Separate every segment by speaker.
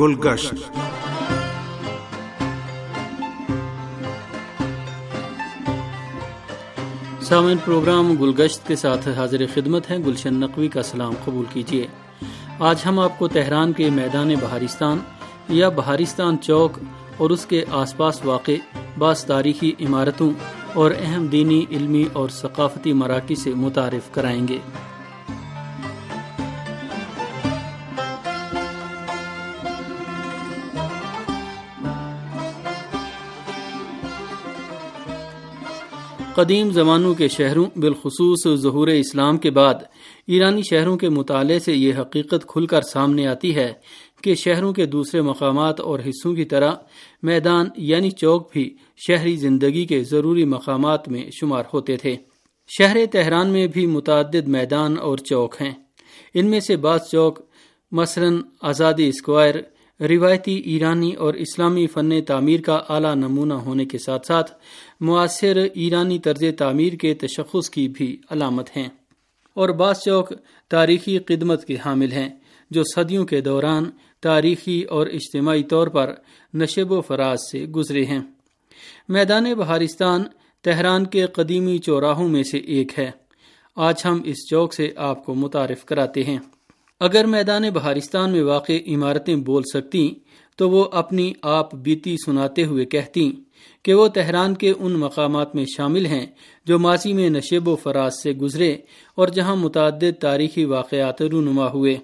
Speaker 1: گلگشت۔
Speaker 2: سامعین، پروگرام گلگشت کے ساتھ حاضر خدمت ہیں۔ گلشن نقوی کا سلام قبول کیجیے۔ آج ہم آپ کو تہران کے میدان بہارستان یا بہارستان چوک اور اس کے آس پاس واقع بعض تاریخی عمارتوں اور اہم دینی، علمی اور ثقافتی مراکز سے متعارف کرائیں گے۔ قدیم زمانوں کے شہروں، بالخصوص ظہور اسلام کے بعد، ایرانی شہروں کے مطالعے سے یہ حقیقت کھل کر سامنے آتی ہے کہ شہروں کے دوسرے مقامات اور حصوں کی طرح میدان یعنی چوک بھی شہری زندگی کے ضروری مقامات میں شمار ہوتے تھے۔ شہر تہران میں بھی متعدد میدان اور چوک ہیں۔ ان میں سے بعض چوک مثلا آزادی اسکوائر روایتی ایرانی اور اسلامی فن تعمیر کا اعلیٰ نمونہ ہونے کے ساتھ ساتھ معاصر ایرانی طرز تعمیر کے تشخص کی بھی علامت ہیں۔ اور بعض چوک تاریخی خدمت کے حامل ہیں، جو صدیوں کے دوران تاریخی اور اجتماعی طور پر نشب و فراز سے گزرے ہیں۔ میدان بہارستان تہران کے قدیمی چوراہوں میں سے ایک ہے۔ آج ہم اس چوک سے آپ کو متعارف کراتے ہیں۔ اگر میدان بہارستان میں واقع عمارتیں بول سکتی، تو وہ اپنی آپ بیتی سناتے ہوئے کہتی کہ وہ تہران کے ان مقامات میں شامل ہیں جو ماضی میں نشیب و فراز سے گزرے اور جہاں متعدد تاریخی واقعات رونما ہوئے۔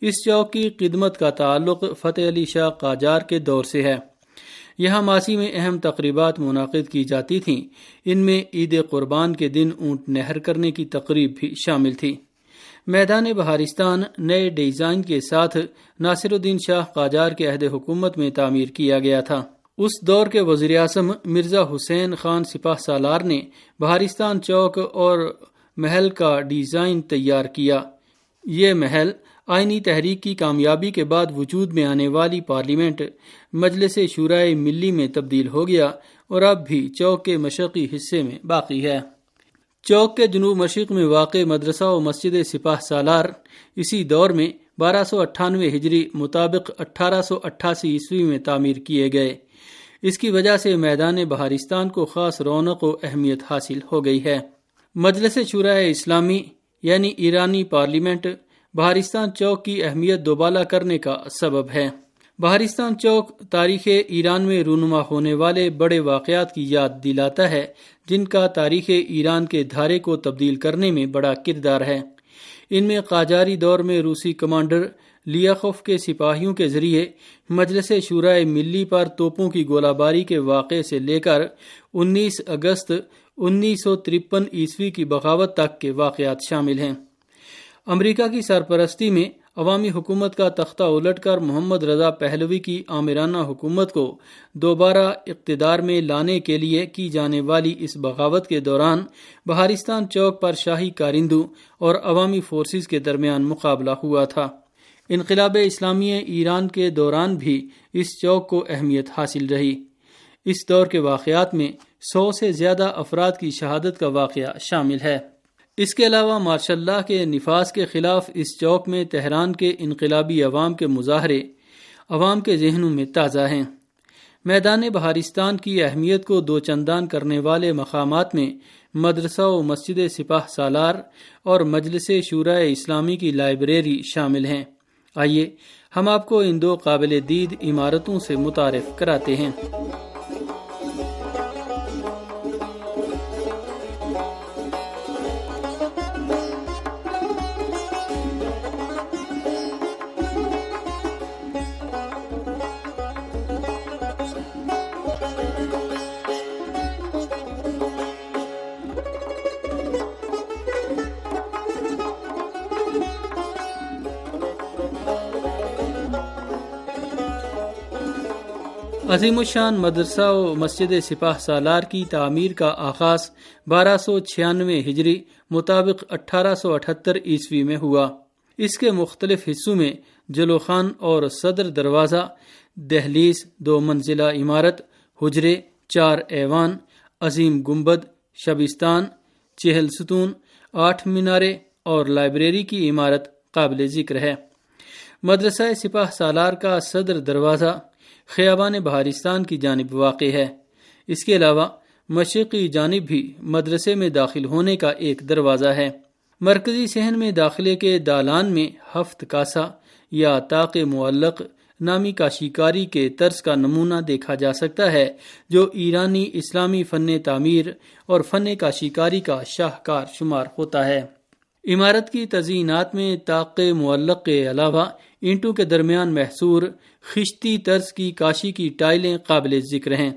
Speaker 2: اس چوک کی خدمت کا تعلق فتح علی شاہ قاجار کے دور سے ہے۔ یہاں ماضی میں اہم تقریبات منعقد کی جاتی تھیں۔ ان میں عید قربان کے دن اونٹ نہر کرنے کی تقریب بھی شامل تھی۔ میدان بہارستان نئے ڈیزائن کے ساتھ ناصر الدین شاہ قاجار کے عہد حکومت میں تعمیر کیا گیا تھا۔ اس دور کے وزیر اعظم مرزا حسین خان سپاہ سالار نے بہارستان چوک اور محل کا ڈیزائن تیار کیا۔ یہ محل آئینی تحریک کی کامیابی کے بعد وجود میں آنے والی پارلیمنٹ مجلس شورائے ملی میں تبدیل ہو گیا اور اب بھی چوک کے مشرقی حصے میں باقی ہے۔ چوک کے جنوب مشرق میں واقع مدرسہ و مسجد سپاہ سالار، اسی دور میں بارہ سو اٹھانوے ہجری مطابق اٹھارہ سو اٹھاسی عیسوی میں تعمیر کیے گئے۔ اس کی وجہ سے میدان بہارستان کو خاص رونق و اہمیت حاصل ہو گئی ہے۔ مجلس شورائے اسلامی یعنی ایرانی پارلیمنٹ، بہارستان چوک کی اہمیت دوبالا کرنے کا سبب ہے۔ بہارستان چوک تاریخ ایران میں رونما ہونے والے بڑے واقعات کی یاد دلاتا ہے، جن کا تاریخ ایران کے دھارے کو تبدیل کرنے میں بڑا کردار ہے۔ ان میں قاجاری دور میں روسی کمانڈر لیاخوف کے سپاہیوں کے ذریعے مجلس شورائے ملی پر توپوں کی گولہ باری کے واقعے سے لے کر انیس اگست انیس سو ترپن عیسوی کی بغاوت تک کے واقعات شامل ہیں۔ امریکہ کی سرپرستی میں عوامی حکومت کا تختہ الٹ کر محمد رضا پہلوی کی آمرانہ حکومت کو دوبارہ اقتدار میں لانے کے لیے کی جانے والی اس بغاوت کے دوران بہارستان چوک پر شاہی کارندوں اور عوامی فورسز کے درمیان مقابلہ ہوا تھا۔ انقلاب اسلامی ایران کے دوران بھی اس چوک کو اہمیت حاصل رہی۔ اس دور کے واقعات میں سو سے زیادہ افراد کی شہادت کا واقعہ شامل ہے۔ اس کے علاوہ ماشاء اللہ کے نفاذ کے خلاف اس چوک میں تہران کے انقلابی عوام کے مظاہرے عوام کے ذہنوں میں تازہ ہیں۔ میدان بہارستان کی اہمیت کو دو چندان کرنے والے مقامات میں مدرسہ و مسجد سپاہ سالار اور مجلس شورائے اسلامی کی لائبریری شامل ہیں۔ آئیے ہم آپ کو ان دو قابل دید عمارتوں سے متعارف کراتے ہیں۔ عظیم الشان مدرسہ و مسجد سپاہ سالار کی تعمیر کا آغاز بارہ سو چھیانوے ہجری مطابق اٹھارہ سو اٹھتر عیسوی میں ہوا۔ اس کے مختلف حصوں میں جلو خان اور صدر دروازہ، دہلیز، دو منزلہ عمارت، حجرے، چار ایوان، عظیم گمبد شبستان، چہل ستون، آٹھ مینارے اور لائبریری کی عمارت قابل ذکر ہے۔ مدرسہ سپاہ سالار کا صدر دروازہ خیابان بہارستان کی جانب واقع ہے۔ اس کے علاوہ، مشرقی جانب بھی مدرسے میں داخل ہونے کا ایک دروازہ ہے۔ مرکزی صحن میں داخلے کے دالان میں ہفت کاسا یا تاق معلق نامی کاشیکاری کے طرز کا نمونہ دیکھا جا سکتا ہے، جو ایرانی اسلامی فن تعمیر اور فن کاشیکاری کا شاہکار شمار ہوتا ہے۔ عمارت کی تزئینات میں طاق معلق کے علاوہ اینٹوں کے درمیان محصور خشتی طرز کی کاشی کی ٹائلیں قابل ذکر ہیں،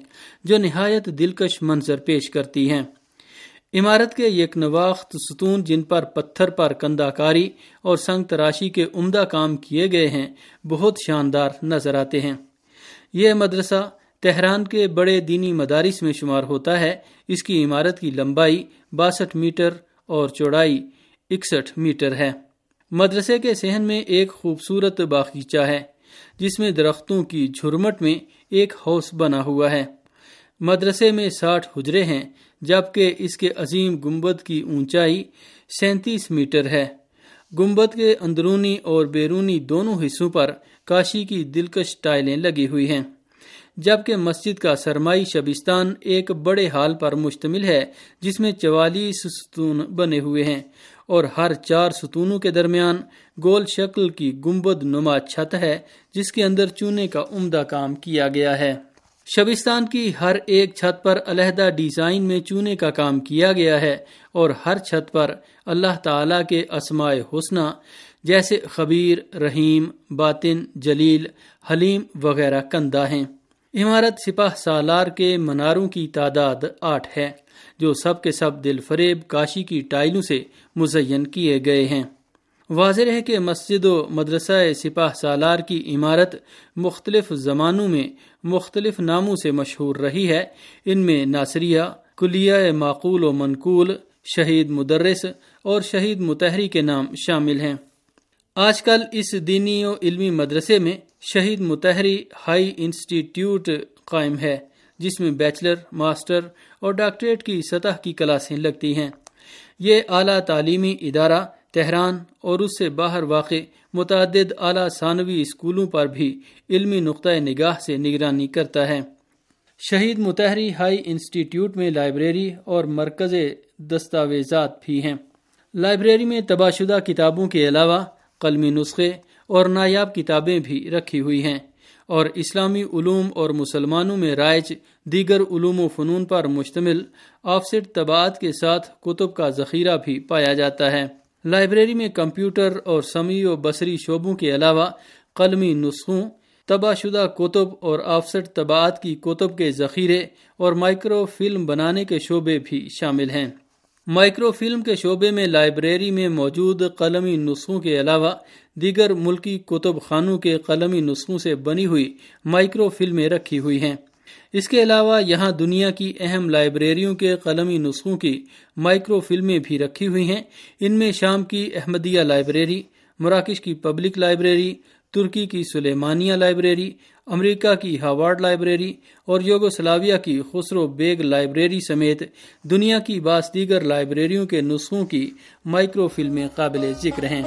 Speaker 2: جو نہایت دلکش منظر پیش کرتی ہیں۔ عمارت کے یک نواخت ستون جن پر پتھر پر کندہ کاری اور سنگ تراشی کے عمدہ کام کیے گئے ہیں، بہت شاندار نظر آتے ہیں۔ یہ مدرسہ تہران کے بڑے دینی مدارس میں شمار ہوتا ہے۔ اس کی عمارت کی لمبائی باسٹھ میٹر اور چوڑائی اکسٹھ میٹر ہے۔ مدرسے کے صحن میں ایک خوبصورت باغیچہ ہے، جس میں درختوں کی جھرمٹ میں ایک ہاؤس بنا ہوا ہے۔ مدرسے میں ساٹھ حجرے ہیں، جبکہ اس کے عظیم گنبد کی اونچائی سینتیس میٹر ہے۔ گنبد کے اندرونی اور بیرونی دونوں حصوں پر کاشی کی دلکش ٹائلیں لگی ہوئی ہیں، جبکہ مسجد کا سرمائی شبستان ایک بڑے حال پر مشتمل ہے، جس میں چوالیس ستون بنے ہوئے ہیں۔ اور ہر چار ستونوں کے درمیان گول شکل کی گمبد نما چھت ہے، جس کے اندر چونے کا عمدہ کام کیا گیا ہے۔ شبستان کی ہر ایک چھت پر علیحدہ ڈیزائن میں چونے کا کام کیا گیا ہے اور ہر چھت پر اللہ تعالی کے اسماء حسنہ، جیسے خبیر، رحیم، باطن، جلیل، حلیم وغیرہ کندہ ہیں۔ عمارت سپاہ سالار کے مناروں کی تعداد آٹھ ہے، جو سب کے سب دل فریب کاشی کی ٹائلوں سے مزین کیے گئے ہیں۔ واضح ہے کہ مسجد و مدرسہ سپاہ سالار کی عمارت مختلف زمانوں میں مختلف ناموں سے مشہور رہی ہے۔ ان میں ناصریہ، کلیہ معقول و منقول، شہید مدرس اور شہید متحری کے نام شامل ہیں۔ آج کل اس دینی و علمی مدرسے میں شہید متحری ہائی انسٹیٹیوٹ قائم ہے، جس میں بیچلر، ماسٹر اور ڈاکٹریٹ کی سطح کی کلاسیں لگتی ہیں۔ یہ اعلیٰ تعلیمی ادارہ تہران اور اس سے باہر واقع متعدد اعلیٰ ثانوی اسکولوں پر بھی علمی نقطۂ نگاہ سے نگرانی کرتا ہے۔ شہید متحری ہائی انسٹیٹیوٹ میں لائبریری اور مرکز دستاویزات بھی ہیں۔ لائبریری میں تباہ شدہ کتابوں کے علاوہ قلمی نسخے اور نایاب کتابیں بھی رکھی ہوئی ہیں۔ اور اسلامی علوم اور مسلمانوں میں رائج دیگر علوم و فنون پر مشتمل آفسٹ طباعت کے ساتھ کتب کا ذخیرہ بھی پایا جاتا ہے۔ لائبریری میں کمپیوٹر اور سمیع و بصری شعبوں کے علاوہ قلمی نسخوں، تباہ شدہ کتب اور آفسٹ طباعت کی کتب کے ذخیرے اور مائکرو فلم بنانے کے شعبے بھی شامل ہیں۔ مائکرو فلم کے شعبے میں لائبریری میں موجود قلمی نسخوں کے علاوہ دیگر ملکی کتب خانوں کے قلمی نسخوں سے بنی ہوئی مائکرو فلمیں رکھی ہوئی ہیں۔ اس کے علاوہ یہاں دنیا کی اہم لائبریریوں کے قلمی نسخوں کی مائکرو فلمیں بھی رکھی ہوئی ہیں۔ ان میں شام کی احمدیہ لائبریری، مراکش کی پبلک لائبریری ترکی کی سلیمانیہ لائبریری، امریکہ کی ہاوارڈ لائبریری اور یوگوسلاویہ کی خسرو بیگ لائبریری سمیت دنیا کی بعض دیگر لائبریریوں کے نسخوں کی مائکرو فلمیں قابل ذکر ہیں۔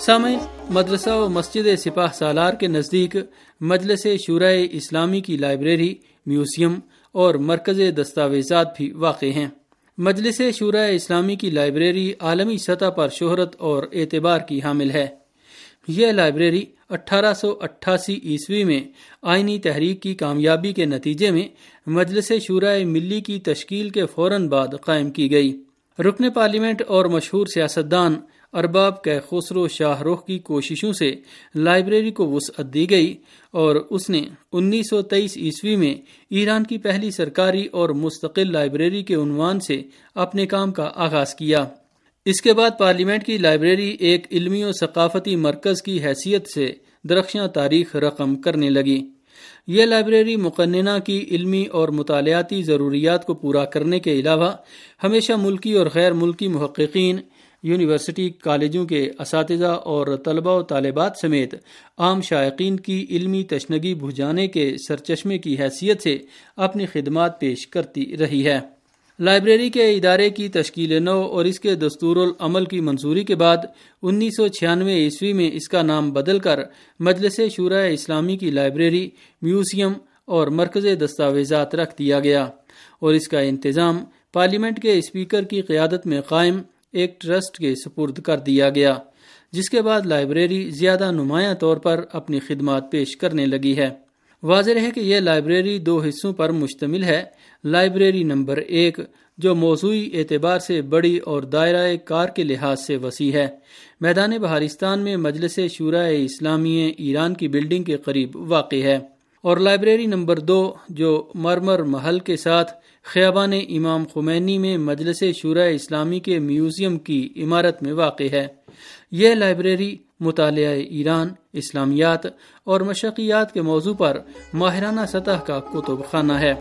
Speaker 2: سامعین مدرسہ و مسجد سپاہ سالار کے نزدیک مجلس شورۂ اسلامی کی لائبریری، میوزیم اور مرکز دستاویزات بھی واقع ہیں۔ مجلس شورۂ اسلامی کی لائبریری عالمی سطح پر شہرت اور اعتبار کی حامل ہے۔ یہ لائبریری اٹھارہ سو اٹھاسی عیسوی میں آئینی تحریک کی کامیابی کے نتیجے میں مجلس شورائے ملی کی تشکیل کے فوراً بعد قائم کی گئی۔ رکن پارلیمنٹ اور مشہور سیاستدان ارباب کے خسرو شاہ رخ کی کوششوں سے لائبریری کو وسعت دی گئی اور اس نے انیس سو تیئیس عیسوی میں ایران کی پہلی سرکاری اور مستقل لائبریری کے عنوان سے اپنے کام کا آغاز کیا۔ اس کے بعد پارلیمنٹ کی لائبریری ایک علمی و ثقافتی مرکز کی حیثیت سے درخشاں تاریخ رقم کرنے لگی۔ یہ لائبریری مقننہ کی علمی اور مطالعاتی ضروریات کو پورا کرنے کے علاوہ ہمیشہ ملکی اور غیر ملکی محققین یونیورسٹی کالجوں کے اساتذہ اور طلبہ و طالبات سمیت عام شائقین کی علمی تشنگی بجھانے کے سرچشمے کی حیثیت سے اپنی خدمات پیش کرتی رہی ہے۔ لائبریری کے ادارے کی تشکیل نو اور اس کے دستور العمل کی منظوری کے بعد انیس سو چھیانوے عیسوی میں اس کا نام بدل کر مجلس شورا اسلامی کی لائبریری، میوزیم اور مرکز دستاویزات رکھ دیا گیا اور اس کا انتظام پارلیمنٹ کے اسپیکر کی قیادت میں قائم ایک ٹرسٹ کے سپرد کر دیا گیا، جس کے بعد لائبریری زیادہ نمایاں طور پر اپنی خدمات پیش کرنے لگی ہے۔ واضح ہے کہ یہ لائبریری دو حصوں پر مشتمل ہے۔ لائبریری نمبر ایک، جو موضوعی اعتبار سے بڑی اور دائرہ کار کے لحاظ سے وسیع ہے۔ میدان بہارستان میں مجلس شورا اسلامی ایران کی بلڈنگ کے قریب واقع ہے۔ اور لائبریری نمبر دو جو مرمر محل کے ساتھ خیابان امام خمینی میں مجلس شورہ اسلامی کے میوزیم کی عمارت میں واقع ہے۔ یہ لائبریری مطالعہ ایران، اسلامیات اور مشقیات کے موضوع پر ماہرانہ سطح کا کتب خانہ ہے۔